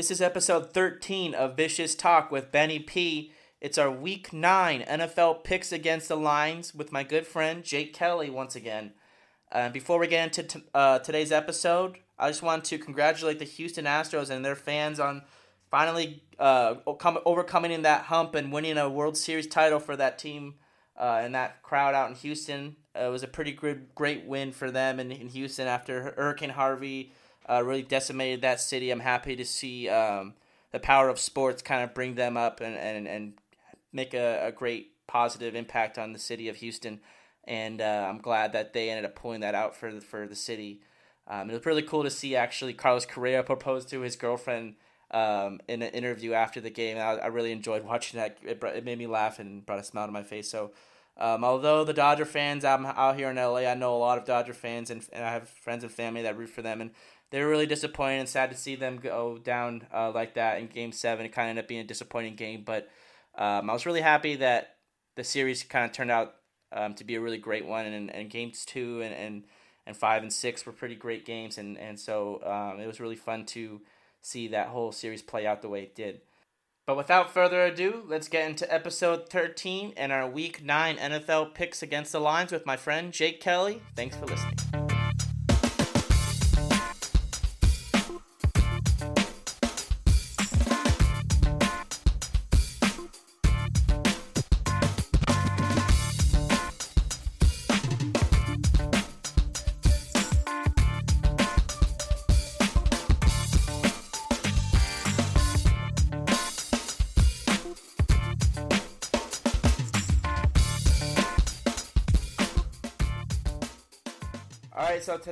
This is episode 13 of Vicious Talk with Benny P. It's our week 9 NFL picks against the lines with my good friend Jake Kelly once again. Uh, before we get into t- uh, today's episode, I just want to congratulate the Houston Astros and their fans on finally uh, come, overcoming that hump and winning a World Series title for that team uh, and that crowd out in Houston. It was a pretty good, great win for them in, in Houston after Hurricane Harvey uh, really decimated that city. I'm happy to see um, the power of sports kind of bring them up and, and, and make a, a great positive impact on the city of Houston. And uh, I'm glad that they ended up pulling that out for the, for the city. Um, it was really cool to see actually Carlos Correa propose to his girlfriend um, in an interview after the game. I, I really enjoyed watching that. It, brought, it made me laugh and brought a smile to my face. So, um, although the Dodger fans, I'm out here in LA, I know a lot of Dodger fans and, and I have friends and family that root for them. And they were really disappointed and sad to see them go down uh, like that in Game Seven. It kind of ended up being a disappointing game, but um, I was really happy that the series kind of turned out um, to be a really great one. And, and games two and, and and five and six were pretty great games, and and so um, it was really fun to see that whole series play out the way it did. But without further ado, let's get into episode 13 and our week 9 NFL picks against the lines with my friend Jake Kelly. Thanks for listening.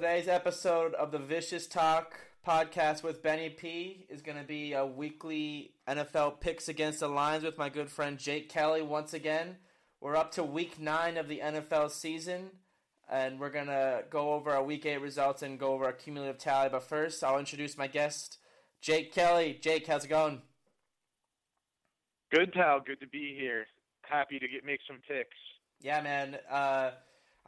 Today's episode of the Vicious Talk podcast with Benny P is going to be a weekly NFL picks against the lines with my good friend Jake Kelly once again. We're up to week nine of the NFL season, and we're going to go over our week eight results and go over our cumulative tally. But first, I'll introduce my guest, Jake Kelly. Jake, how's it going? Good, pal. Good to be here. Happy to get make some picks. Yeah, man. Uh,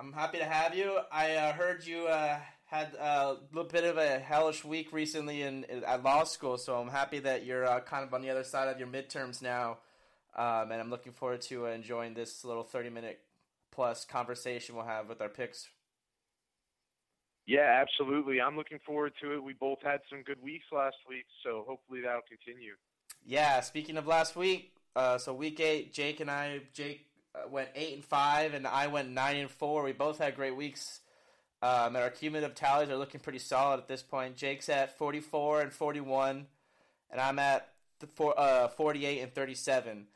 I'm happy to have you. I uh, heard you uh, had a little bit of a hellish week recently in, in at law school, so I'm happy that you're uh, kind of on the other side of your midterms now, um, and I'm looking forward to enjoying this little 30 minute plus conversation we'll have with our picks. Yeah, absolutely. I'm looking forward to it. We both had some good weeks last week, so hopefully that'll continue. Yeah. Speaking of last week, uh, so week eight, Jake and I, Jake uh, went eight and five, and I went nine and four. We both had great weeks. Um, and our cumulative tallies are looking pretty solid at this point. Jake's at 44 and 41, and I'm at the four, uh, 48 and 37.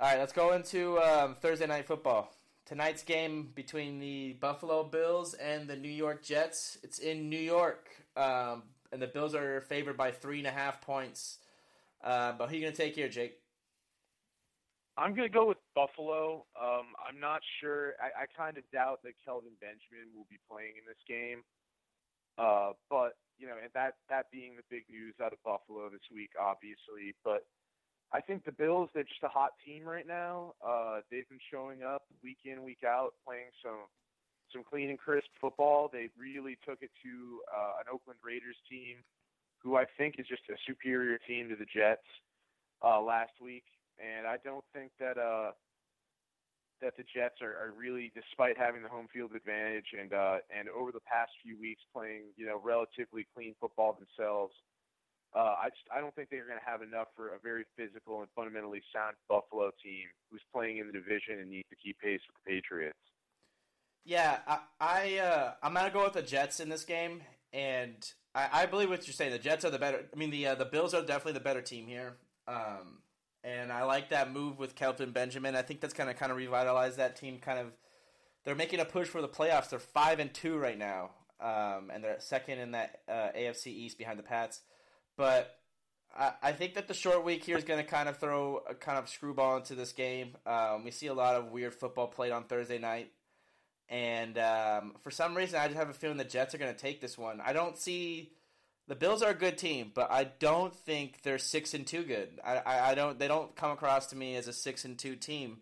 All right, let's go into um, Thursday night football. Tonight's game between the Buffalo Bills and the New York Jets. It's in New York, um, and the Bills are favored by three and a half points. Uh, but who are you going to take here, Jake? I'm going to go with Buffalo. Um, I'm not sure. I, I kind of doubt that Kelvin Benjamin will be playing in this game. Uh, but you know, and that that being the big news out of Buffalo this week, obviously. But I think the Bills they're just a hot team right now. Uh, they've been showing up week in, week out, playing some some clean and crisp football. They really took it to uh, an Oakland Raiders team, who I think is just a superior team to the Jets uh, last week and I don't think that uh that the Jets are, are really, despite having the home field advantage and uh, and over the past few weeks playing you know relatively clean football themselves, uh, I just I don't think they're going to have enough for a very physical and fundamentally sound Buffalo team who's playing in the division and needs to keep pace with the Patriots. Yeah, I, I uh, I'm gonna go with the Jets in this game, and I, I believe what you're saying. The Jets are the better. I mean, the uh, the Bills are definitely the better team here. Um, and I like that move with Kelvin Benjamin. I think that's going to kind of revitalize that team. Kind of, they're making a push for the playoffs. They're five and two right now, um, and they're second in that uh, AFC East behind the Pats. But I, I, think that the short week here is going to kind of throw a kind of screwball into this game. Um, we see a lot of weird football played on Thursday night, and um, for some reason, I just have a feeling the Jets are going to take this one. I don't see the Bills are a good team, but I don't think they're six and two good. I, I, I don't. They don't come across to me as a six and two team,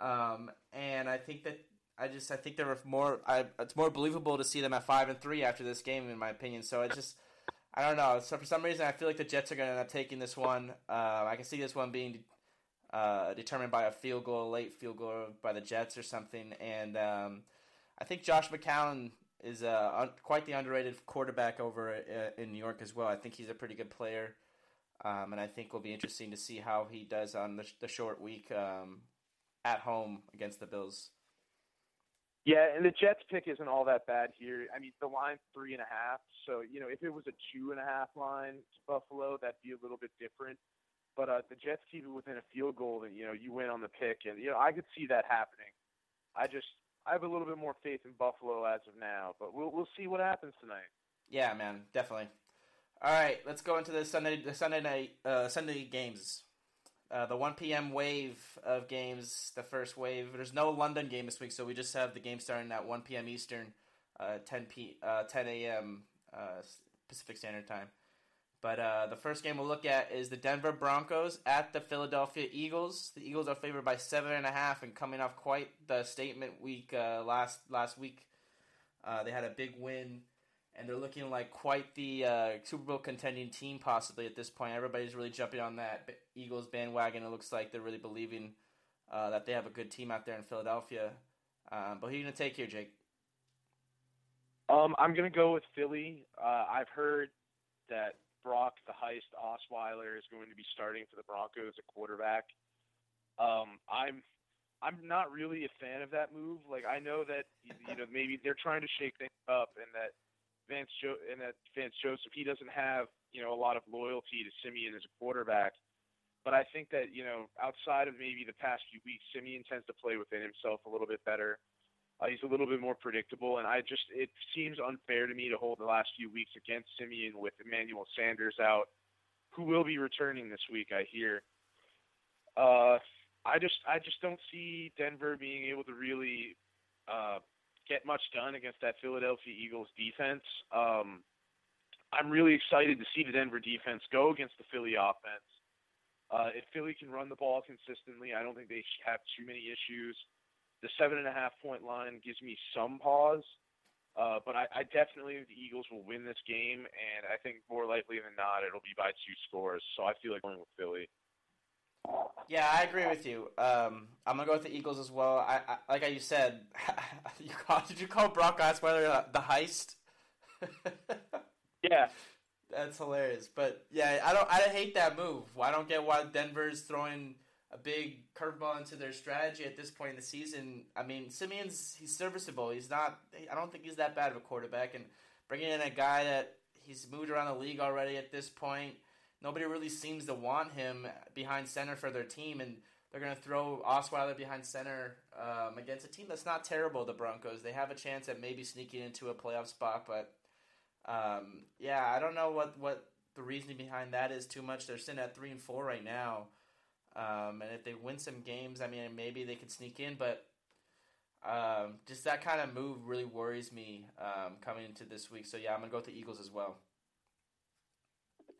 um, and I think that I just I think they're more. I, it's more believable to see them at five and three after this game, in my opinion. So I just I don't know. So for some reason, I feel like the Jets are going to end up taking this one. Uh, I can see this one being uh, determined by a field goal, late field goal by the Jets or something. And um, I think Josh McCown is uh, un- quite the underrated quarterback over uh, in New York as well. I think he's a pretty good player. Um, and I think will be interesting to see how he does on the, the short week um, at home against the Bills. Yeah, and the Jets pick isn't all that bad here. I mean, the line's three and a half, so you know if it was a two and a half line to Buffalo, that'd be a little bit different. But uh, the Jets keep it within a field goal, and you know you win on the pick, and you know I could see that happening. I just I have a little bit more faith in Buffalo as of now, but we'll we'll see what happens tonight. Yeah, man, definitely. All right, let's go into the Sunday the Sunday night uh, Sunday games. Uh, the 1 p.m. wave of games, the first wave. There's no London game this week, so we just have the game starting at 1 p.m. Eastern, uh, 10 p. Uh, 10 a.m. Uh, Pacific Standard Time. But uh, the first game we'll look at is the Denver Broncos at the Philadelphia Eagles. The Eagles are favored by seven and a half, and coming off quite the statement week uh, last last week. they had a big win and they're looking like quite the uh, Super Bowl contending team possibly at this point. Everybody's really jumping on that Eagles bandwagon. It looks like they're really believing uh, that they have a good team out there in Philadelphia. Um, but who are you to take here, Jake? Um, I'm to go with Philly. Uh, I've heard that Brock the Heist Osweiler is going to be starting for the Broncos at quarterback. Um, I'm I'm not really a fan of that move. Like I know that you know maybe they're trying to shake things up and that Vance jo- and that Vance Joseph, he doesn't have you know a lot of loyalty to Siemian as a quarterback. But I think that you know outside of maybe the past few weeks, Siemian tends to play within himself a little bit better. Uh, he's a little bit more predictable, and I just it seems unfair to me to hold the last few weeks against Siemian with Emmanuel Sanders out, who will be returning this week, I hear. Uh, I just I just don't see Denver being able to really uh, get much done against that Philadelphia Eagles defense. Um, I'm really excited to see the Denver defense go against the Philly offense. Uh, if Philly can run the ball consistently, I don't think they have too many issues. The seven and a half point line gives me some pause, uh, but I, I definitely think the Eagles will win this game, and I think more likely than not it'll be by two scores. So I feel like going with Philly. Yeah, I agree with you. Um, I'm gonna go with the Eagles as well. I, I like you said. you call, did you call Brock Osweiler the heist? yeah, that's hilarious. But yeah, I don't. I hate that move. I don't get why Denver's throwing a big curveball into their strategy at this point in the season. I mean, Siemian's he's serviceable. He's not. I don't think he's that bad of a quarterback, and bringing in a guy that he's moved around the league already at this point nobody really seems to want him behind center for their team, and they're going to throw Osweiler behind center um, against a team that's not terrible. The Broncos they have a chance at maybe sneaking into a playoff spot, but um, yeah, I don't know what what the reasoning behind that is too much. They're sitting at three and four right now, um, and if they win some games, I mean, maybe they could sneak in, but. Um, just that kind of move really worries me um, coming into this week. So yeah, I'm gonna go with the Eagles as well.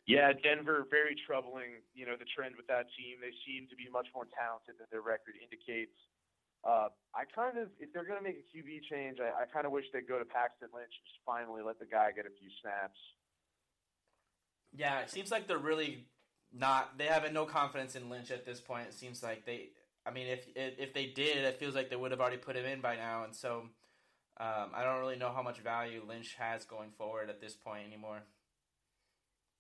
Yeah, Denver, very troubling. You know, the trend with that team. They seem to be much more talented than their record indicates. Uh, I kind of, if they're going to make a QB change, I, I kind of wish they'd go to Paxton Lynch and just finally let the guy get a few snaps. Yeah, it seems like they're really not. They have no confidence in Lynch at this point. It seems like they. I mean, if if they did, it feels like they would have already put him in by now, and so um, I don't really know how much value Lynch has going forward at this point anymore.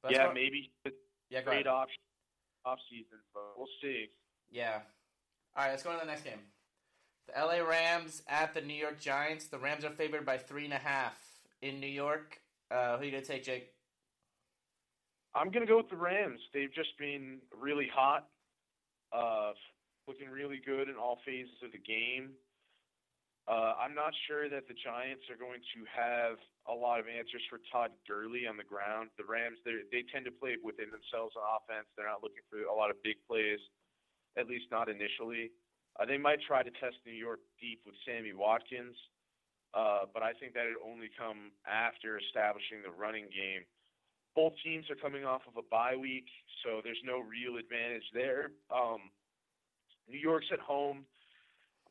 But yeah, maybe yeah, great off off season, but we'll see. Yeah. All right, let's go to the next game. The LA Rams at the New York Giants. The Rams are favored by three and a half in New York. Uh, who are you gonna take, Jake? I'm gonna go with the Rams. They've just been really hot, uh, looking really good in all phases of the game. Uh, I'm not sure that the Giants are going to have a lot of answers for Todd Gurley on the ground. The Rams, they tend to play within themselves on offense. They're not looking for a lot of big plays, at least not initially. Uh, they might try to test New York deep with Sammy Watkins, uh, but I think that would only come after establishing the running game. Both teams are coming off of a bye week, so there's no real advantage there. Um, New York's at home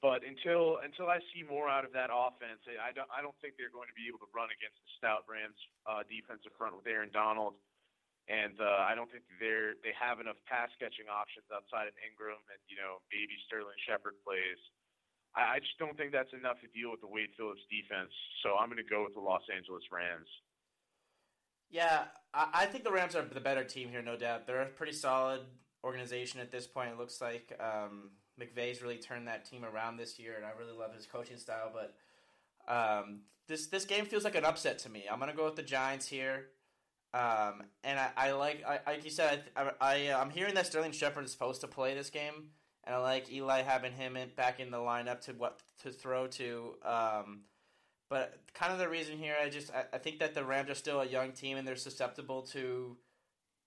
but until until I see more out of that offense, I don't I don't think they're going to be able to run against the stout Rams uh, defensive front with Aaron Donald, and uh, I don't think they're they have enough pass catching options outside of Ingram and you know maybe Sterling Shepard plays. I, I just don't think that's enough to deal with the Wade Phillips defense. So I'm going to go with the Los Angeles Rams. Yeah, I, I think the Rams are the better team here, no doubt. They're a pretty solid organization at this point. It looks like. Um, McVay's really turned that team around this year, and I really love his coaching style. But um, this this game feels like an upset to me. I'm gonna go with the Giants here, um, and I, I like I, like you said I, I am hearing that Sterling Shepard is supposed to play this game, and I like Eli having him back in the lineup to what to throw to. Um, but kind of the reason here, I just I, I think that the Rams are still a young team and they're susceptible to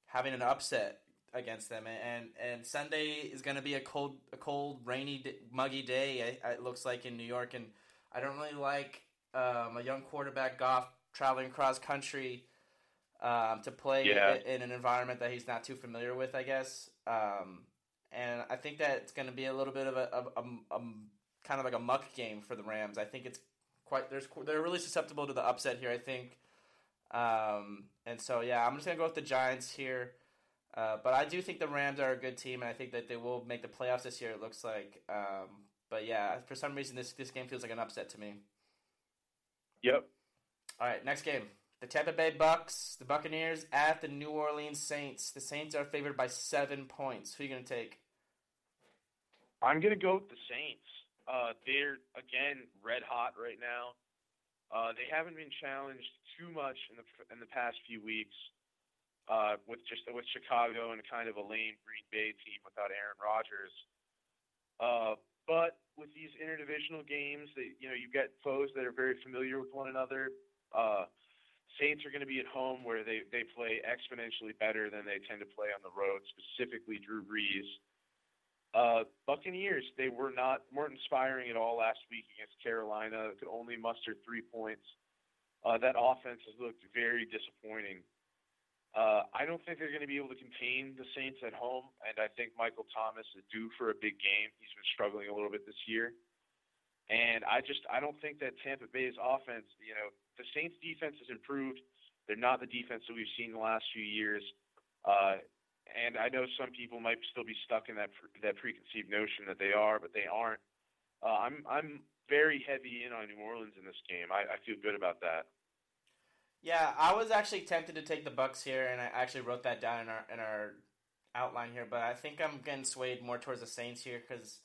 having an upset against them, and and Sunday is going to be a cold, a cold, rainy, muggy day. It looks like in New York, and I don't really like um, a young quarterback Goff traveling across country um, to play yeah. in, an environment that he's not too familiar with. I guess, um, and I think that it's going to be a little bit of a, a, a, a, kind of like a muck game for the Rams. I think it's quite there's they're really susceptible to the upset here. I think. Um, and so yeah, I'm just gonna go with the Giants here. Uh, but I do think the Rams are a good team, and I think that they will make the playoffs this year. It looks like. Um, but yeah, for some reason, this this game feels like an upset to me. Yep. All right, next game: the Tampa Bay Bucks, the Buccaneers at the New Orleans Saints. The Saints are favored by seven points. Who are you gonna take? I'm gonna go with the Saints. Uh, they're again red hot right now. Uh, they haven't been challenged too much in the in the past few weeks uh, with just with Chicago and kind of a lame Green Bay team without Aaron Rodgers. Uh, but with these interdivisional games, that you know you get foes that are very familiar with one another. Uh, Saints are going to be at home where they they play exponentially better than they tend to play on the road, specifically Drew Brees. Uh, Buccaneers, they were not weren't inspiring at all last week against Carolina. Could only muster three points. Uh, that offense has looked very disappointing. Uh, I don't think they're going to be able to contain the Saints at home, and I think Michael Thomas is due for a big game. He's been struggling a little bit this year, and I just I don't think that Tampa Bay's offense, you know, the Saints' defense has improved. They're not the defense that we've seen the last few years, uh, and I know some people might still be stuck in that that preconceived notion that they are, but they aren't. Uh, I'm I'm very heavy in on New Orleans in this game. I, I feel good about that. Yeah, I was actually tempted to take the Bucks here, and I actually wrote that down in our in our outline here. But I think I'm getting swayed more towards the Saints here because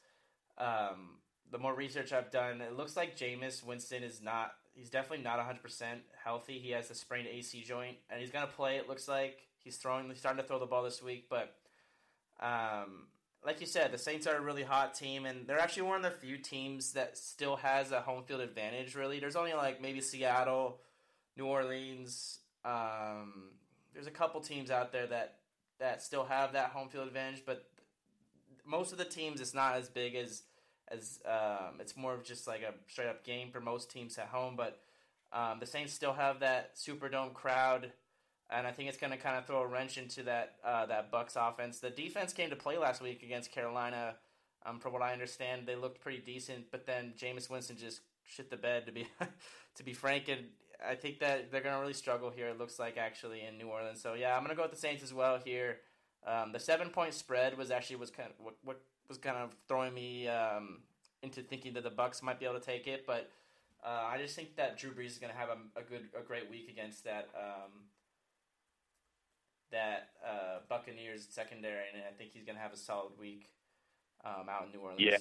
um, the more research I've done, it looks like Jameis Winston is not. He's definitely not 100 percent healthy. He has a sprained AC joint, and he's gonna play. It looks like he's throwing. He's starting to throw the ball this week, but um, like you said, the Saints are a really hot team, and they're actually one of the few teams that still has a home field advantage. Really, there's only like maybe Seattle New Orleans. Um, there's a couple teams out there that that still have that home field advantage, but most of the teams it's not as big as as um, it's more of just like a straight up game for most teams at home. But um, the Saints still have that Superdome crowd, and I think it's going to kind of throw a wrench into that uh, that Bucks offense. The defense came to play last week against Carolina. Um, from what I understand, they looked pretty decent, but then Jameis Winston just shit the bed to be to be frank, and I think that they're going to really struggle here. It looks like actually in New Orleans. So yeah, I'm going to go with the Saints as well here. Um, the seven point spread was actually was kind of what, what was kind of throwing me um, into thinking that the Bucks might be able to take it, but uh, I just think that Drew Brees is going to have a, a, good a great week against that um, that uh, Buccaneers secondary, and I think he's going to have a solid week um, out in New Orleans. Yeah.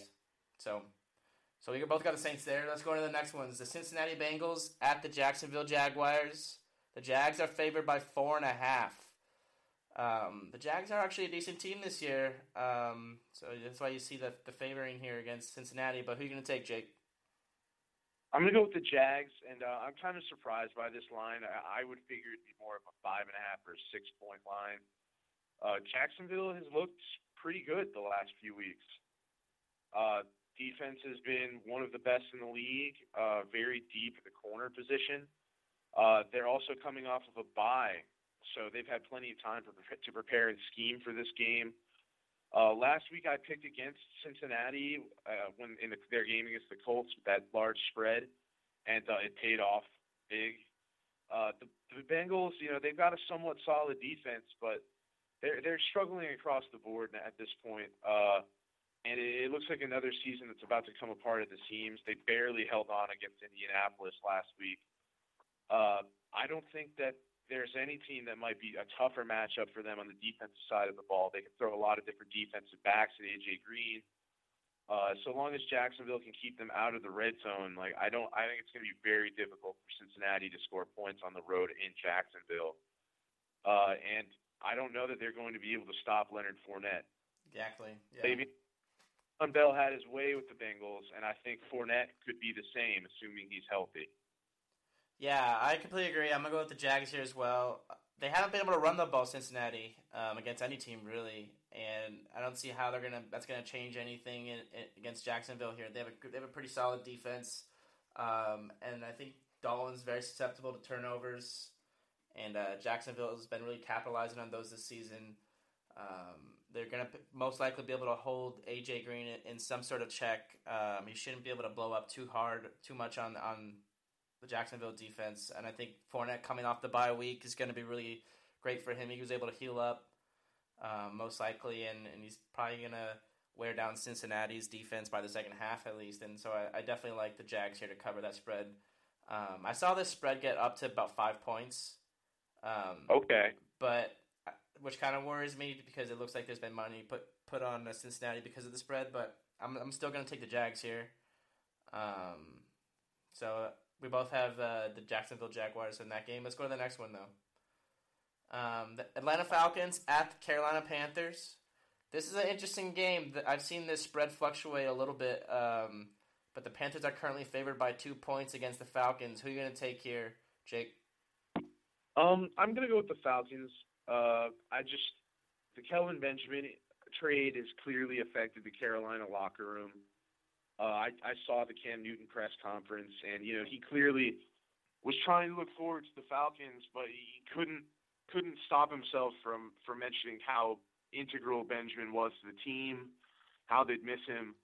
So so we both got the Saints there. Let's go to the next ones. The Cincinnati Bengals at the Jacksonville Jaguars. The Jags are favored by four and a half. Um, the Jags are actually a decent team this year, um, so that's why you see the the favoring here against Cincinnati. But who are you going to take, Jake? I'm going to go with the Jags, and uh, I'm kind of surprised by this line. I, I would figure it'd be more of a five and a half or six point line. Uh, Jacksonville has looked pretty good the last few weeks. Uh, Defense has been one of the best in the league, uh, very deep at the corner position. Uh, they're also coming off of a bye, so they've had plenty of time to prepare and scheme for this game. Uh, last week I picked against Cincinnati uh, when in the, their game against the Colts with that large spread, and uh, it paid off big. Uh, the, the Bengals, you know, they've got a somewhat solid defense, but they're they're struggling across the board at this point. Uh, and it, it looks like another season that's about to come apart at the seams. They barely held on against Indianapolis last week. Uh, I don't think that there's any team that might be a tougher matchup for them on the defensive side of the ball. They can throw a lot of different defensive backs at AJ Green. Uh, so long as Jacksonville can keep them out of the red zone, like I don't, I think it's going to be very difficult for Cincinnati to score points on the road in Jacksonville. Uh, and I don't know that they're going to be able to stop Leonard Fournette. Exactly. Yeah. Maybe Bell had his way with the Bengals, and I think Fournette could be the same, assuming he's healthy. Yeah, I completely agree. I'm gonna go with the Jags here as well. They haven't been able to run the ball Cincinnati um, against any team really, and I don't see how they're gonna that's gonna change anything in, in, against Jacksonville here. They have a they have a pretty solid defense, um, and I think Dalton's very susceptible to turnovers, and uh, Jacksonville has been really capitalizing on those this season. Um, they're going to most likely be able to hold AJ Green in, in some sort of check. Um, he shouldn't be able to blow up too hard, too much on on the Jacksonville defense. And I think Fournette coming off the bye week is going to be really great for him. He was able to heal up um, most likely, and, and he's probably going to wear down Cincinnati's defense by the second half at least. And so I, I definitely like the Jags here to cover that spread. Um, I saw this spread get up to about five points. Um, okay. But uh, which kind of worries me because it looks like there's been money put put on Cincinnati because of the spread. But I'm I'm still going to take the Jags here. Um, so we both have uh, the Jacksonville Jaguars in that game. Let's go to the next one though. Um, the Atlanta Falcons at the Carolina Panthers. This is an interesting game. I've seen this spread fluctuate a little bit, um, but the Panthers are currently favored by two points against the Falcons. Who are you going to take here, Jake? Um, I'm going to go with the Falcons. Uh, I just the Kelvin Benjamin trade has clearly affected the Carolina locker room. Uh, I, I saw the Cam Newton press conference, and you know he clearly was trying to look forward to the Falcons, but he couldn't couldn't stop himself from from mentioning how integral Benjamin was to the team, how they'd miss him.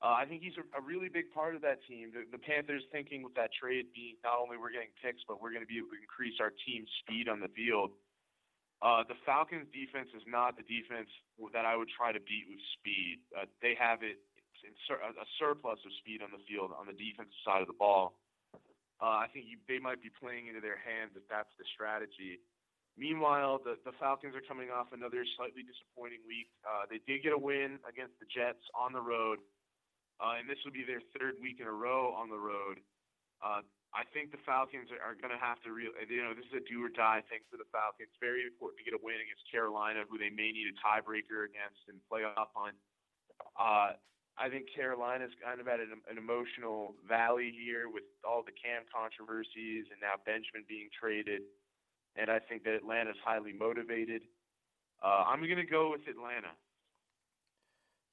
Uh, I think he's a, a really big part of that team. The, the Panthers thinking with that trade being not only we're getting picks, but we're going to be able to increase our team speed on the field. Uh, the Falcons' defense is not the defense that I would try to beat with speed. Uh, they have it a surplus of speed on the field on the defensive side of the ball. Uh, I think you, they might be playing into their hands if that's the strategy. Meanwhile, the, the Falcons are coming off another slightly disappointing week. Uh, they did get a win against the Jets on the road, uh, and this will be their third week in a row on the road. Uh, I think the Falcons are, are going to have to real. You know, this is a do or die thing for the Falcons. Very important to get a win against Carolina, who they may need a tiebreaker against and play up on. Uh, I think Carolina's kind of at an, an emotional valley here with all the Cam controversies and now Benjamin being traded. And I think that Atlanta's highly motivated. Uh, I'm going to go with Atlanta.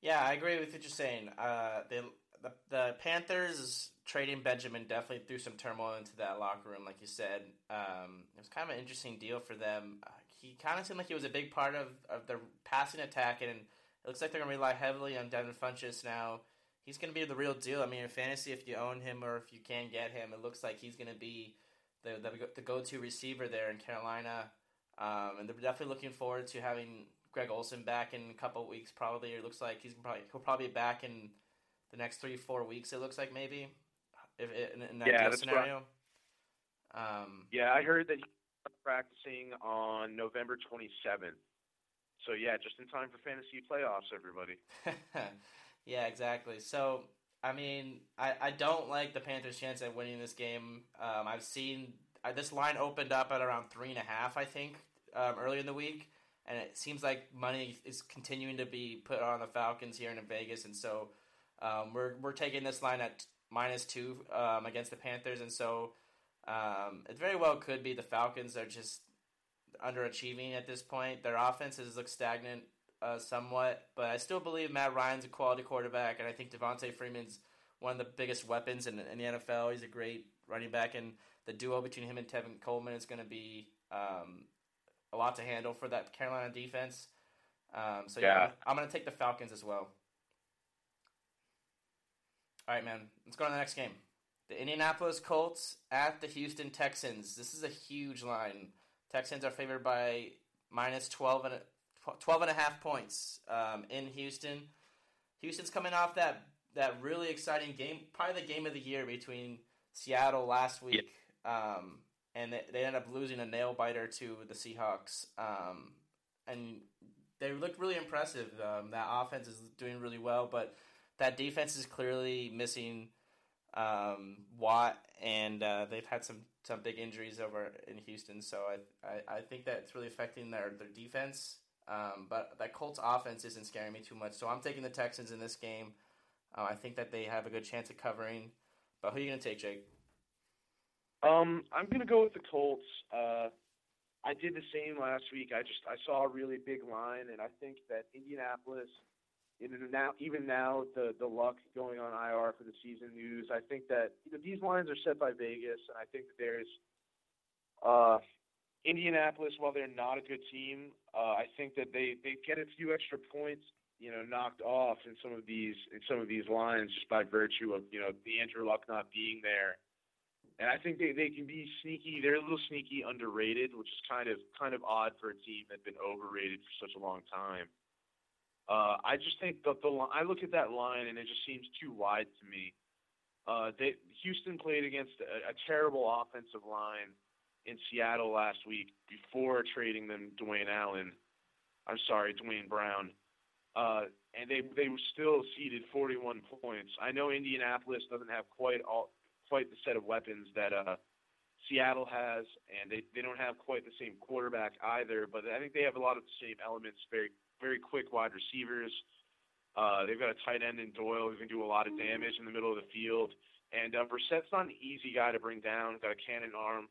Yeah, I agree with what you're saying. Uh, the, the the Panthers trading Benjamin definitely threw some turmoil into that locker room, like you said. Um, it was kind of an interesting deal for them. Uh, he kind of seemed like he was a big part of, of the passing attack, and it looks like they're going to rely heavily on Devin Funchess now. He's going to be the real deal. I mean, in fantasy, if you own him or if you can get him, it looks like he's going to be the, the, the go-to receiver there in Carolina. Um, and they're definitely looking forward to having Greg Olsen back in a couple of weeks. Probably it looks like he's probably he'll probably be back in the next three four weeks. It looks like maybe if in, in that yeah, scenario. Right. Um, yeah, I heard that he's practicing on November twenty seventh. So yeah, just in time for fantasy playoffs, everybody. yeah, exactly. So I mean, I, I don't like the Panthers' chance at winning this game. Um, I've seen uh, this line opened up at around three and a half, I think, um, early in the week, and it seems like money is continuing to be put on the Falcons here in Vegas, and so um, we're we're taking this line at minus two um, against the Panthers, and so um, it very well could be the Falcons are just underachieving at this point. Their offenses look stagnant uh, somewhat, but I still believe Matt Ryan's a quality quarterback, and I think Devonta Freeman's one of the biggest weapons in, in the NFL. He's a great running back, and the duo between him and Tevin Coleman is going to be um, a lot to handle for that Carolina defense. Um, so yeah, Yeah. I'm, I'm gonna take the Falcons as well. All right, man. Let's go on to the next game. The Indianapolis Colts at the Houston Texans. This is a huge line. Texans are favored by minus 12 and a, 12 and a half points um, in Houston. Houston's coming off that that really exciting game, probably the game of the year between Seattle last week, um, and they, they ended up losing a nail biter to the Seahawks. Um, and they looked really impressive. Um, that offense is doing really well, but that defense is clearly missing um, Watt, and uh, they've had some, some big injuries over in Houston. So I, I, I think that it's really affecting their, their defense. Um, but that Colts offense isn't scaring me too much. So I'm taking the Texans in this game. Uh, I think that they have a good chance of covering. But who are you going to take, Jake? Um, I'm gonna go with the Colts. Uh, I did the same last week. I just I saw a really big line, and I think that Indianapolis, know, now even now the the luck going on IR for the season news. I think that you know these lines are set by Vegas, and I think that there's uh, Indianapolis. While they're not a good team, uh, I think that they they get a few extra points. You know, knocked off in some of these in some of these lines just by virtue of you know the Andrew Luck not being there and I think they, they can be sneaky. They're a little sneaky underrated, which is kind of kind of odd for a team that's been overrated for such a long time. Uh, I just think that the I look at that line and it just seems too wide to me. Uh, they, Houston played against a, a terrible offensive line in Seattle last week before trading them Dwayne Allen. I'm sorry, Duane Brown. Uh, and they they were still ceded 41 points. I know Indianapolis doesn't have quite all quite the set of weapons that uh, Seattle has, and they they don't have quite the same quarterback either. But I think they have a lot of the same elements. Very very quick wide receivers. Uh, they've got a tight end in Doyle who can do a lot of damage in the middle of the field. And uh, Brissett's not an easy guy to bring down. Got a cannon arm.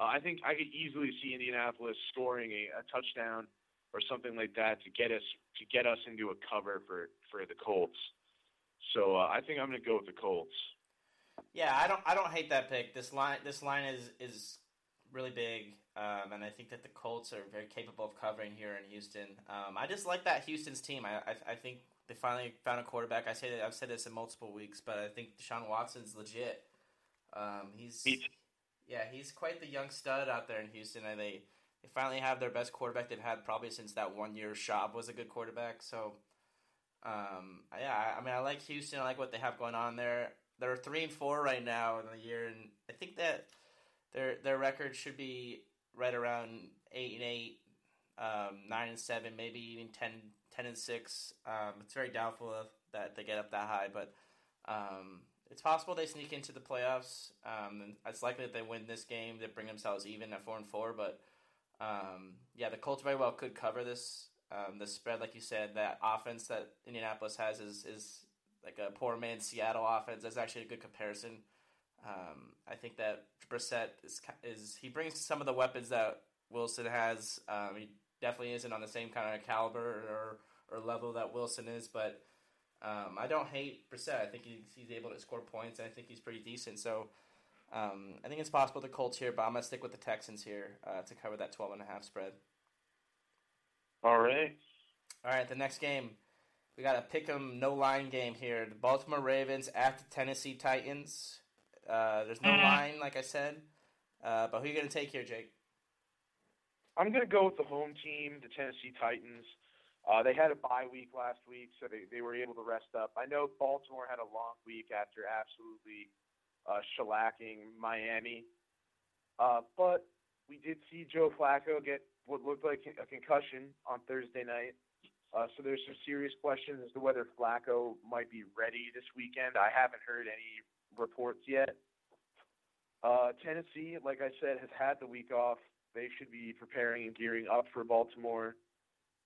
Uh, I think I could easily see Indianapolis scoring a, a touchdown or something like that to get us to get us into a cover for for the Colts. So uh, I think I'm going to go with the Colts. Yeah, I don't I don't hate that pick. This line this line is is really big, um, and I think that the Colts are very capable of covering here in Houston. Um, I just like that Houston's team. I, I I think they finally found a quarterback. I say that I've said this in multiple weeks, but I think Deshaun Watson's legit. Um, he's yeah, he's quite the young stud out there in Houston, and they they finally have their best quarterback they've had probably since that one year Schaub was a good quarterback. So. Um, yeah, I, I mean, I like Houston. I like what they have going on there they're three and four right now in the year, and I think that their their record should be right around eight and eight, um, nine and seven, maybe even 10, 10 and six. Um, it's very doubtful of that they get up that high, but um, it's possible they sneak into the playoffs. Um, and it's likely that they win this game. They bring themselves even at four and four, but um, yeah, the Colts very well could cover this. Um, the spread, like you said, that offense that Indianapolis has is is like a poor man's Seattle offense. That's actually a good comparison. Um, I think that Brissett is is he brings some of the weapons that Wilson has. Um, he definitely isn't on the same kind of caliber or or level that Wilson is, but um, I don't hate Brissett. I think he's, he's able to score points. And I think he's pretty decent. So um, I think it's possible the Colts here, but I'm gonna stick with the Texans here uh, to cover that 12 and a half spread. All right. All right, the next game. We got a pick 'em no line game here. The Baltimore Ravens at the Tennessee Titans. Uh, there's no line, like I said. Uh, but who are you going to take here, Jake? I'm going to go with the home team, the Tennessee Titans. Uh, they had a bye week last week, so they, they were able to rest up. I know Baltimore had a long week after absolutely uh, shellacking Miami. Uh, but we did see Joe Flacco get what looked like a concussion on Thursday night. Uh, so there's some serious questions as to whether Flacco might be ready this weekend. I haven't heard any reports yet. Uh, Tennessee, like I said, has had the week off. They should be preparing and gearing up for Baltimore.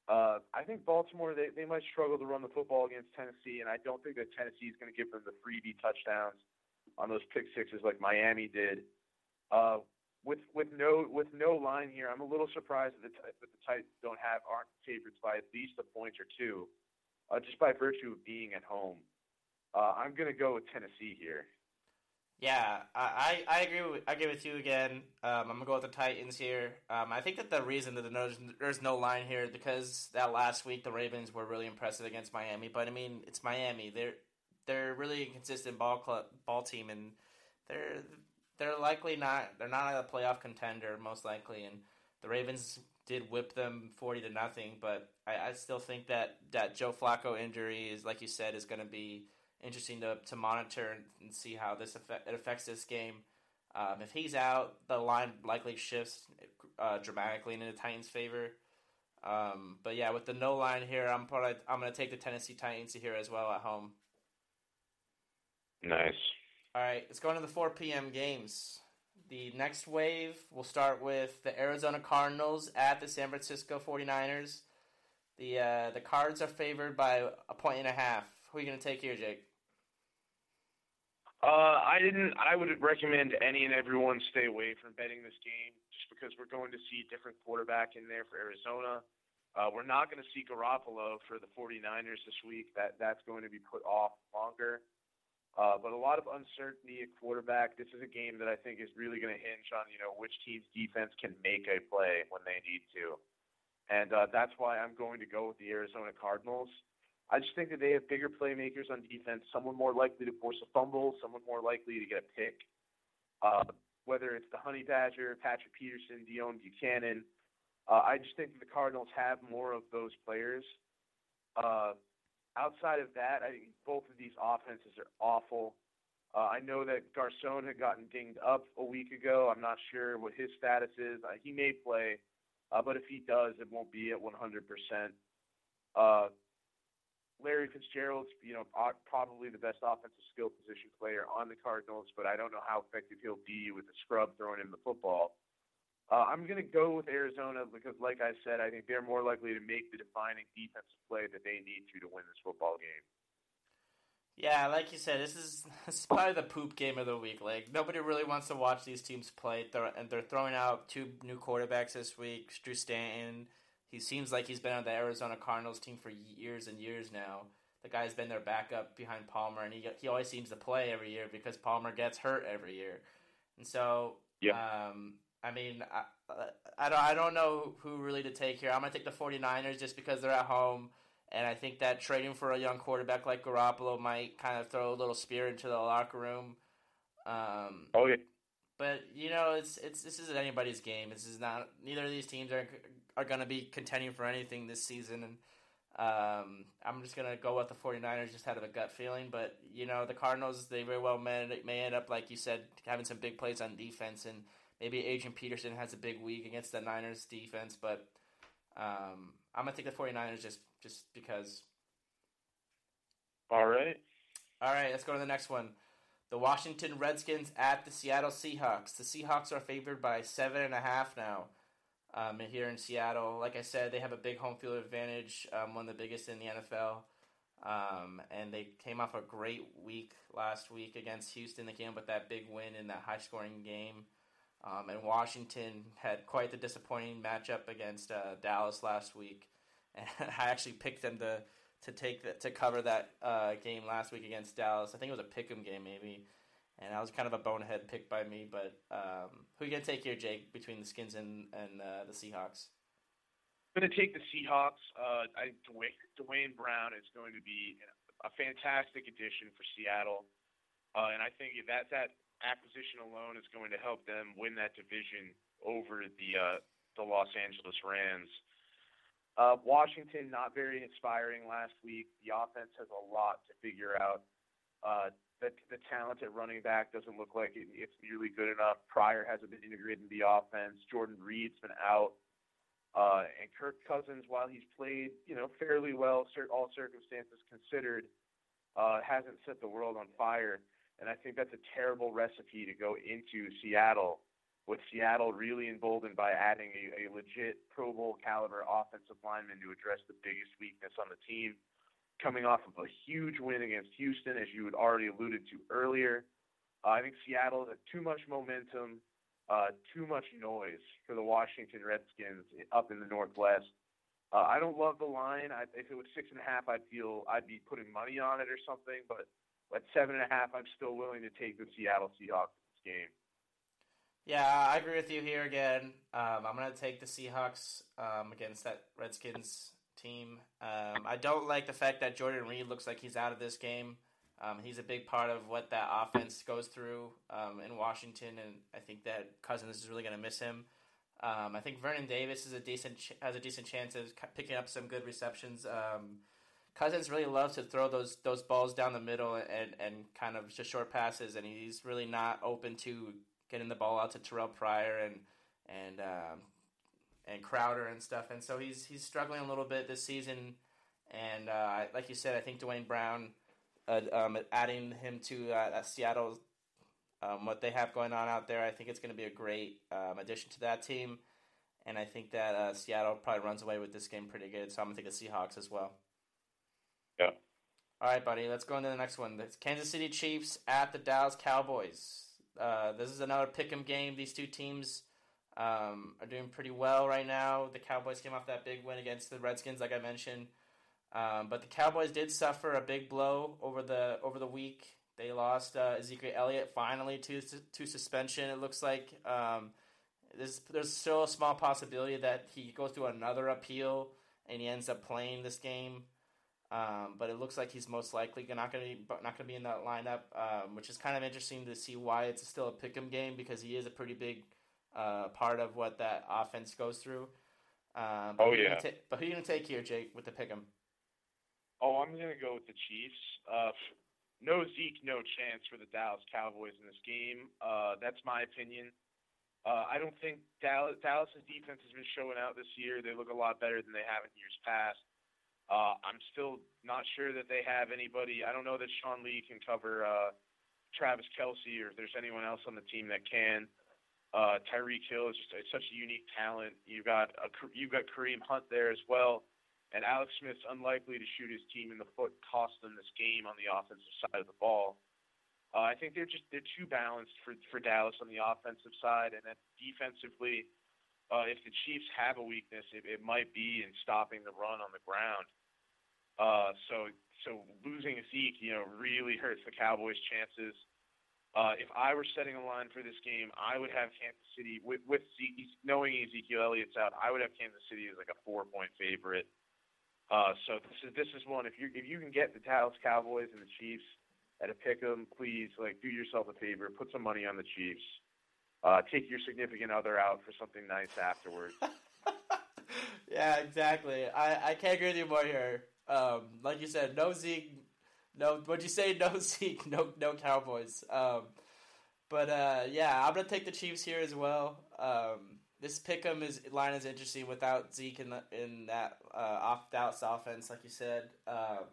Uh, I think Baltimore they, they might struggle to run the football against Tennessee, and I don't think that Tennessee is going to give them the freebie touchdowns on those pick sixes like Miami did. Uh, with with no with no line here, I'm a little surprised that the, that the Titans don't have aren't favorites by at least a point or two, uh, just by virtue of being at home. Uh, I'm going to go with Tennessee here. Yeah, I, I agree with I agree with you again. Um, I'm gonna go with the Titans here. Um, I think that the reason that the no, there's no line here is because that last week the Ravens were really impressive against Miami. But I mean, it's Miami. They're they're really inconsistent ball club, ball team, and they're they're likely not they're not a playoff contender most likely. And the Ravens did whip them forty to nothing. But I, I still think that that Joe Flacco injury is like you said is going to be interesting to, to monitor and, see how this affect, it affects this game. Um, if he's out, the line likely shifts uh, dramatically in the Titans' favor. Um, but yeah, with the no line here, I'm probably I'm going to take the Tennessee Titans here as well at home. Nice. All right, let's go into the 4 p.m. games. The next wave will start with the Arizona Cardinals at the San Francisco 49ers. The uh, the Cards are favored by a point and a half. Who are you going to take here, Jake? Uh, I didn't. I would recommend any and everyone stay away from betting this game, just because we're going to see a different quarterback in there for Arizona. Uh, we're not going to see Garoppolo for the 49ers this week. That that's going to be put off longer. Uh, but a lot of uncertainty at quarterback. This is a game that I think is really going to hinge on you know which team's defense can make a play when they need to, and uh, that's why I'm going to go with the Arizona Cardinals. I just think that they have bigger playmakers on defense, someone more likely to force a fumble, someone more likely to get a pick. Uh, whether it's the Honey Badger, Patrick Peterson, Deone Bucannon, uh, I just think that the Cardinals have more of those players. Uh, outside of that, I think both of these offenses are awful. Uh, I know that Garcon had gotten dinged up a week ago. I'm not sure what his status is. Uh, he may play, uh, but if he does, it won't be at 100%. Larry Fitzgerald's, you know, probably the best offensive skill position player on the Cardinals, but I don't know how effective he'll be with the scrub throwing him the football. Uh, I'm going to go with Arizona because, like I said, I think they're more likely to make the defining defensive play that they need to to win this football game. Yeah, like you said, this is, this is probably the poop game of the week. Like nobody really wants to watch these teams play, and they're throwing out two new quarterbacks this week. Drew Stanton he seems like he's been on the Arizona Cardinals team for years and years now. The guy's been their backup behind Palmer, and he he always seems to play every year because Palmer gets hurt every year. And so, yeah. Um, I mean, I, I don't I don't know who really to take here. I'm gonna take the 49ers just because they're at home, and I think that trading for a young quarterback like Garoppolo might kind of throw a little spear into the locker room. Um, oh yeah. But you know, it's it's this isn't anybody's game. This is not. Neither of these teams are are going to be contending for anything this season. And um, I'm just going to go with the 49ers just out of a gut feeling. But, you know, the Cardinals, they very well may, may end up, like you said, having some big plays on defense. And maybe Adrian Peterson has a big week against the Niners defense. But um, I'm going to take the 49ers just, just because. All right. All right, let's go to the next one. The Washington Redskins at the Seattle Seahawks. The Seahawks are favored by seven and a half now um, here in Seattle. Like I said, they have a big home field advantage, um, one of the biggest in the NFL. Um, and they came off a great week last week against Houston. They came up with that big win in that high scoring game. Um, and Washington had quite the disappointing matchup against uh, Dallas last week. And I actually picked them to to take the, to cover that uh, game last week against Dallas. I think it was a pick'em game maybe and that was kind of a bonehead pick by me. But um, who you gonna take here, Jake, between the Skins and and uh, the Seahawks? I'm gonna take the Seahawks. Uh, I Duane, Dwayne Brown is going to be a fantastic addition for Seattle, uh, and I think that that acquisition alone is going to help them win that division over the uh, the Los Angeles Rams. Uh, Washington not very inspiring last week. The offense has a lot to figure out. Uh, the the talent at running back doesn't look like it, it's nearly good enough. Pryor hasn't been integrated in the offense. Jordan Reed's been out, uh, and Kirk Cousins, while he's played you know fairly well, all circumstances considered, uh, hasn't set the world on fire. And I think that's a terrible recipe to go into Seattle, with Seattle really emboldened by adding a, a legit Pro Bowl caliber offensive lineman to address the biggest weakness on the team coming off of a huge win against Houston, as you had already alluded to earlier. Uh, I think Seattle has too much momentum, uh, too much noise for the Washington Redskins up in the Northwest. Uh, I don't love the line. I, if it was six and a half, I'd feel I'd be putting money on it or something. But at seven and a half, I'm still willing to take the Seattle Seahawks in this game. Yeah, I agree with you here again. Um, I'm going to take the Seahawks um, against that Redskins team. Um, I don't like the fact that Jordan Reed looks like he's out of this game. Um, he's a big part of what that offense goes through um, in Washington, and I think that Cousins is really going to miss him. Um, I think Vernon Davis is a decent ch- has a decent chance of picking up some good receptions. Cousins really loves to throw those those balls down the middle and, and kind of just short passes, and he's really not open to getting the ball out to Terrelle Pryor and and um, and Crowder and stuff. And so he's he's struggling a little bit this season. And uh, like you said, I think Duane Brown, uh, um, adding him to uh, Seattle, um, what they have going on out there, I think it's going to be a great um, addition to that team. And I think that uh, Seattle probably runs away with this game pretty good. So I'm going to take the Seahawks as well. Yeah. All right, buddy. Let's go into the next one. The Kansas City Chiefs at the Dallas Cowboys. Uh, this is another pick'em game. These two teams um, are doing pretty well right now. The Cowboys came off that big win against the Redskins, like I mentioned. Um, but the Cowboys did suffer a big blow over the over the week. They lost uh, Ezekiel Elliott finally to to suspension. It looks like um, there's there's still a small possibility that he goes through another appeal and he ends up playing this game. Um, but it looks like he's most likely not going to be not going to be in that lineup, um, which is kind of interesting to see why it's still a pick'em game because he is a pretty big uh, part of what that offense goes through. Um, oh yeah. Ta- but who are you going to take here, Jake, with the pick'em? Oh, I'm going to go with the Chiefs. Uh, no Zeke, no chance for the Dallas Cowboys in this game. Uh, that's my opinion. Uh, I don't think Dallas Dallas's defense has been showing out this year. They look a lot better than they have in years past. Uh, I'm still not sure that they have anybody. I don't know that Sean Lee can cover uh, Travis Kelce or if there's anyone else on the team that can. Uh, Tyreek Hill is just a, such a unique talent. You've got a, you've got Kareem Hunt there as well, and Alex Smith's unlikely to shoot his team in the foot, cost them this game on the offensive side of the ball. Uh, I think they're just they're too balanced for for Dallas on the offensive side, and then defensively, uh, if the Chiefs have a weakness, it, it might be in stopping the run on the ground. Uh, so so losing Zeke, you know, really hurts the Cowboys' chances. Uh, if I were setting a line for this game, I would have Kansas City with with knowing Ezekiel Elliott's out. I would have Kansas City as like a four point favorite. Uh, so this is this is one. If you if you can get the Dallas Cowboys and the Chiefs at a pick 'em, please like do yourself a favor, put some money on the Chiefs. Uh, take your significant other out for something nice afterwards. yeah, exactly. I, I can't agree with you more here. Um, like you said, no Zeke, no. What'd you say? No Zeke, no no Cowboys. Um, but uh, yeah, I'm gonna take the Chiefs here as well. Um, this pick'em is line is interesting without Zeke in the, in that uh, off Dallas offense, like you said. Um,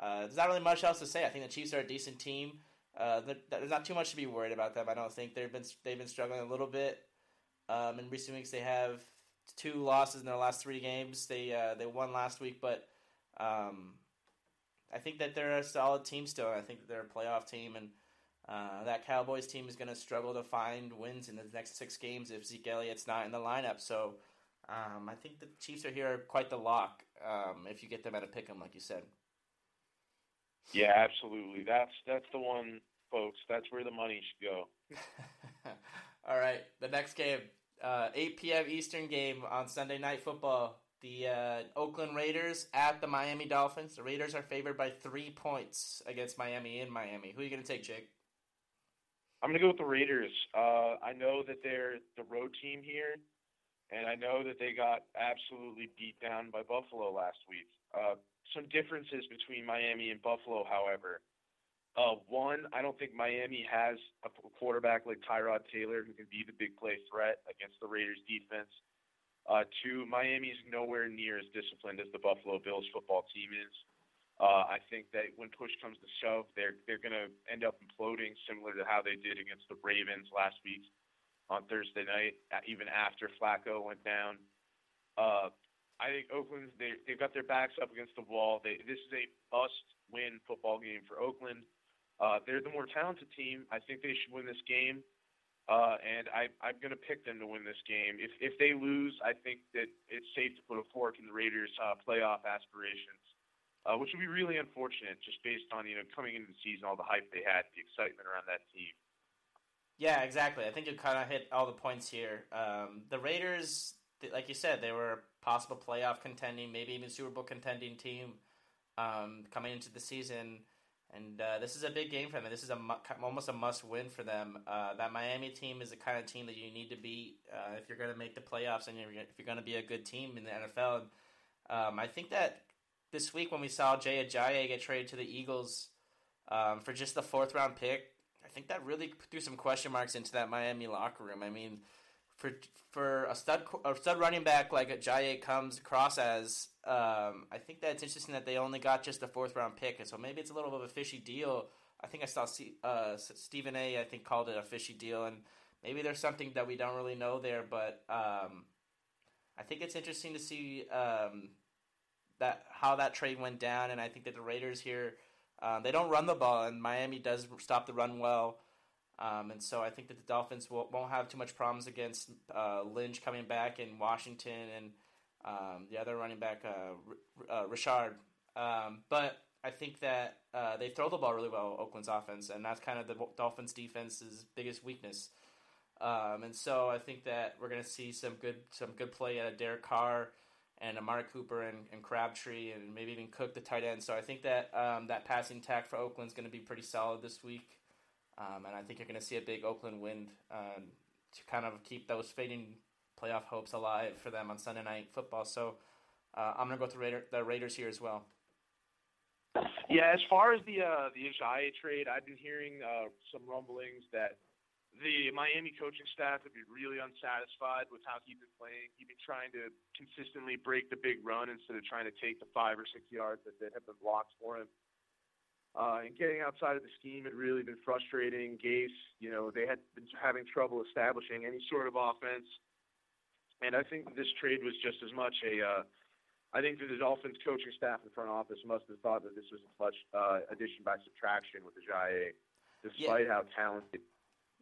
uh, there's not really much else to say. I think the Chiefs are a decent team. Uh, there's not too much to be worried about them. I don't think they've been they've been struggling a little bit. Um, in recent weeks, they have two losses in their last three games. They uh, they won last week, but um, I think that they're a solid team still. I think they're a playoff team, and uh, that Cowboys team is going to struggle to find wins in the next six games if Zeke Elliott's not in the lineup. So um, I think the Chiefs are here quite the lock um, if you get them at a pick 'em, like you said. Yeah, absolutely. That's that's the one, folks. That's where the money should go. All right, the next game uh, 8 p.m. Eastern game on Sunday Night Football. The uh, Oakland Raiders at the Miami Dolphins. The Raiders are favored by three points against Miami in Miami. Who are you going to take, Jake? I'm going to go with the Raiders. Uh, I know that they're the road team here, and I know that they got absolutely beat down by Buffalo last week. Uh, some differences between Miami and Buffalo, however. Uh, one, I don't think Miami has a quarterback like Tyrod Taylor who can be the big play threat against the Raiders defense. Uh, two, Miami is nowhere near as disciplined as the Buffalo Bills football team is. Uh, I think that when push comes to shove, they're they're going to end up imploding, similar to how they did against the Ravens last week on Thursday night, even after Flacco went down. Uh, I think Oakland they they've got their backs up against the wall. They this is a must win football game for Oakland. Uh, they're the more talented team. I think they should win this game, uh, and I, I'm going to pick them to win this game. If if they lose, I think that it's safe to put a fork in the Raiders' uh, playoff aspirations. uh, which would be really unfortunate just based on you know coming into the season, all the hype they had, the excitement around that team. Yeah, exactly. I think you kind of hit all the points here. Um, the Raiders, like you said, they were a possible playoff contending, maybe even Super Bowl contending team um, coming into the season. And uh, this is a big game for them. This is a almost a must win for them. Uh, that Miami team is the kind of team that you need to beat uh, if you're going to make the playoffs and if you're going to be a good team in the NFL. Um, I think that this week when we saw Jay Ajayi get traded to the Eagles um, for just the fourth round pick, I think that really threw some question marks into that Miami locker room. I mean, for for a stud a stud running back like a Ajayi comes across as, um, I think that it's interesting that they only got just a fourth round pick, and so maybe it's a little bit of a fishy deal. I think I saw C, uh, Stephen A. I think called it a fishy deal, and maybe there's something that we don't really know there, but um, I think it's interesting to see um, that how that trade went down, and I think that the Raiders here um, they don't run the ball, and Miami does stop the run well, um, and so I think that the Dolphins will, not have too much problems against uh, Lynch coming back in Washington and um, the other running back uh, uh, Richard, um, but. I think that uh, they throw the ball really well, Oakland's offense, and that's kind of the Dolphins' defense's biggest weakness. Um, and so I think that we're going to see some good some good play out of Derek Carr and Amari Cooper and, and Crabtree and maybe even Cook the tight end. So I think that um, that passing attack for Oakland is going to be pretty solid this week, um, and I think you're going to see a big Oakland win um, to kind of keep those fading playoff hopes alive for them on Sunday night football. So uh, I'm going to go with the, Raider, the Raiders here as well. Yeah, as far as the uh, the Ajayi trade, I've been hearing uh, some rumblings that the Miami coaching staff would be really unsatisfied with how he's been playing. He's been trying to consistently break the big run instead of trying to take the five or six yards that, that have been blocked for him. Uh, and getting outside of the scheme had really been frustrating. Gase, you know, they had been having trouble establishing any sort of offense. And I think this trade was just as much a. Uh, I think that the Dolphins coaching staff and front office must have thought that this was a much uh, addition by subtraction with the Ajayi, despite yeah. how talented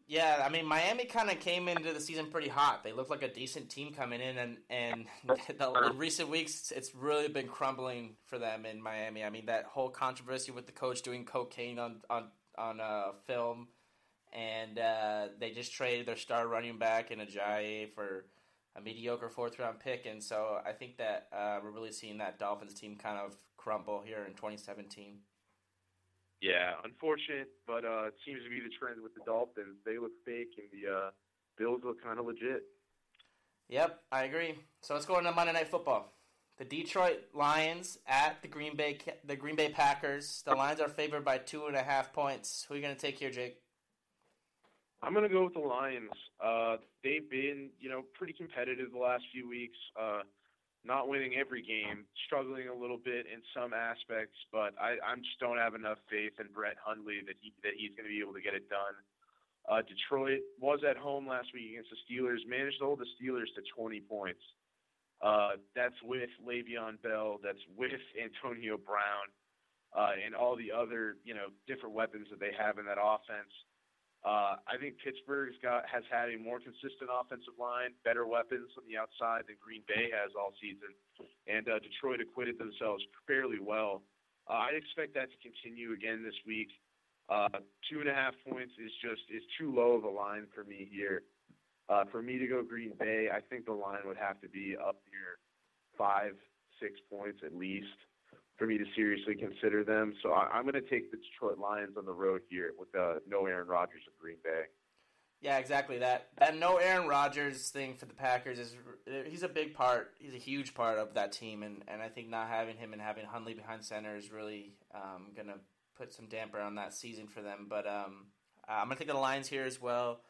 yeah, I mean Miami kind of came into the season pretty hot. They looked like a decent team coming in, and and the, in recent weeks it's really been crumbling for them in Miami. I mean that whole controversy with the coach doing cocaine on on on uh, film, and uh, they just traded their star running back in Ajayi for a mediocre fourth round pick, and so I think that uh, we're really seeing that Dolphins team kind of crumble here in 2017. Yeah, unfortunate, but uh, it seems to be the trend with the Dolphins. They look fake, and the uh, Bills look kind of legit. Yep, I agree. So let's go into Monday Night Football. The Detroit Lions at the Green Bay the Green Bay Packers. The Lions are favored by two and a half points. Who are you going to take here, Jake? I'm going to go with the Lions. Uh, they've been, you know, pretty competitive the last few weeks. Uh, not winning every game, struggling a little bit in some aspects, but I, I just don't have enough faith in Brett Hundley that he that he's going to be able to get it done. Uh, Detroit was at home last week against the Steelers, managed to hold the Steelers to 20 points. Uh, that's with Le'Veon Bell, that's with Antonio Brown, uh, and all the other you know different weapons that they have in that offense. Uh, I think Pittsburgh's got has had a more consistent offensive line, better weapons on the outside than Green Bay has all season, and uh, Detroit acquitted themselves fairly well. Uh, I expect that to continue again this week. Uh, two and a half points is just is too low of a line for me here. Uh, for me to go Green Bay, I think the line would have to be up near five, six points at least for me to seriously consider them. So I, am going to take the Detroit Lions on the road here with uh, no Aaron Rodgers of Green Bay. Yeah, exactly. That that no Aaron Rodgers thing for the Packers is he's a big part. He's a huge part of that team, and, and I think not having him and having Hundley behind center is really um, going to put some damper on that season for them. But um, I'm going to take the Lions here as well.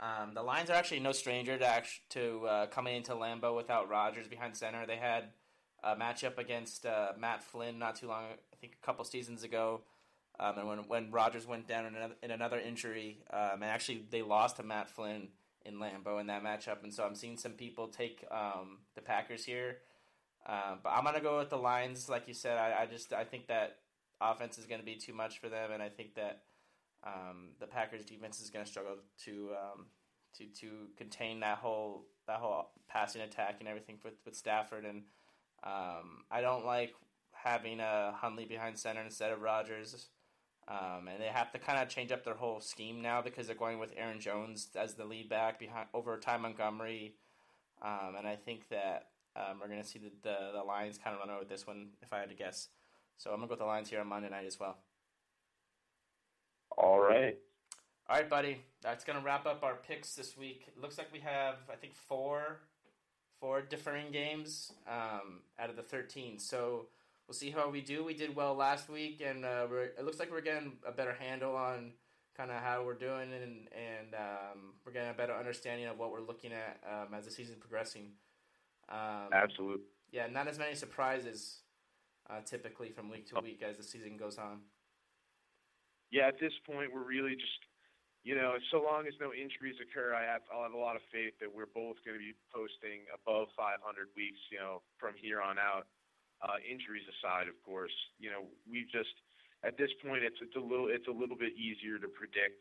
Um, the Lions are actually no stranger to to uh, coming into Lambeau without Rodgers behind center. They had uh, matchup against uh, Matt Flynn not too long, I think a couple seasons ago. Um, and when when Rodgers went down in another, in another injury, um, and actually they lost to Matt Flynn in Lambeau in that matchup, and so I'm seeing some people take um, the Packers here, uh, but I'm gonna go with the Lions. Like you said, I, I just I think that offense is gonna be too much for them, and I think that um, the Packers defense is gonna struggle to um, to to contain that whole that whole passing attack and everything with with Stafford and um, I don't like having a Hundley behind center instead of Rodgers. Um, and they have to kind of change up their whole scheme now because they're going with Aaron Jones as the lead back behind over Ty Montgomery. Um, and I think that um, we're going to see the, the, the Lions kind of run over with this one if I had to guess. So I'm going to go with the Lions here on Monday night as well. All right. All right, buddy. That's going to wrap up our picks this week. It looks like we have, I think, four four differing games um, out of the 13. So we'll see how we do. We did well last week, and uh, it looks like we're getting a better handle on kind of how we're doing, and and um, we're getting a better understanding of what we're looking at um, as the season progressing. Um, Absolutely. Yeah, not as many surprises uh, typically from week to week as the season goes on. Yeah, at this point, we're really just you know, so long as no injuries occur, I have I'll have a lot of faith that we're both going to be posting above 500 weeks. You know, from here on out. Uh, injuries aside, of course, you know, we just at this point it's it's a little it's a little bit easier to predict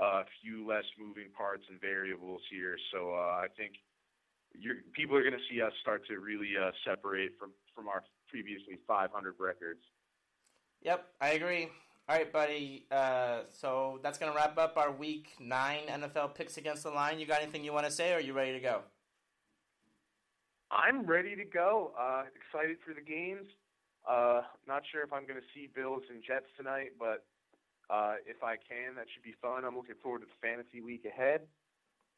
uh, a few less moving parts and variables here. So uh, I think you're, people are going to see us start to really uh, separate from from our previously 500 records. Yep, I agree. All right, buddy. Uh, so that's gonna wrap up our week nine NFL picks against the line. You got anything you want to say, or are you ready to go? I'm ready to go. Uh, excited for the games. Uh, not sure if I'm going to see Bills and Jets tonight, but uh, if I can, that should be fun. I'm looking forward to the fantasy week ahead,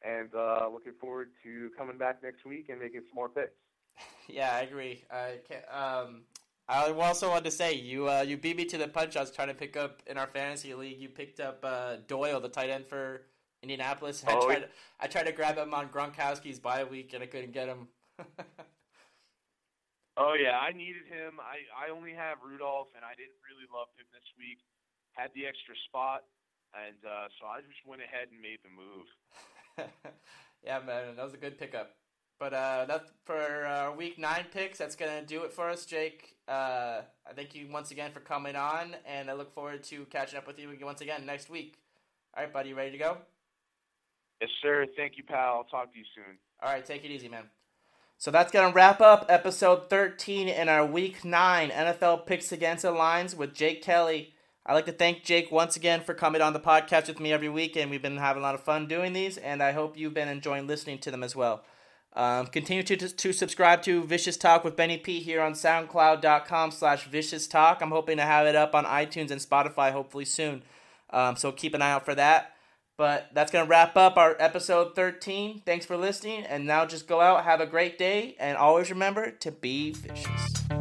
and uh, looking forward to coming back next week and making some more picks. yeah, I agree. I can Um, I also wanted to say you uh, you beat me to the punch. I was trying to pick up in our fantasy league. You picked up uh, Doyle, the tight end for Indianapolis. I oh, tried I tried to grab him on Gronkowski's bye week and I couldn't get him. oh yeah, I needed him. I I only have Rudolph and I didn't really love him this week. Had the extra spot and uh, so I just went ahead and made the move. yeah, man, that was a good pickup. But uh, that's for uh, week nine picks. That's gonna do it for us, Jake. Uh, I thank you once again for coming on, and I look forward to catching up with you once again next week. All right, buddy, ready to go? Yes, sir. Thank you, pal. I'll talk to you soon. All right, take it easy, man. So that's gonna wrap up episode 13 in our week nine NFL picks against the lines with Jake Kelly. I'd like to thank Jake once again for coming on the podcast with me every week, and we've been having a lot of fun doing these, and I hope you've been enjoying listening to them as well. Um, continue to, to, subscribe to Vicious Talk with Benny P here on SoundCloud.com slash Vicious Talk. I'm hoping to have it up on iTunes and Spotify hopefully soon. Um, so keep an eye out for that. But that's going to wrap up our episode 13. Thanks for listening. And now just go out, have a great day, and always remember to be vicious.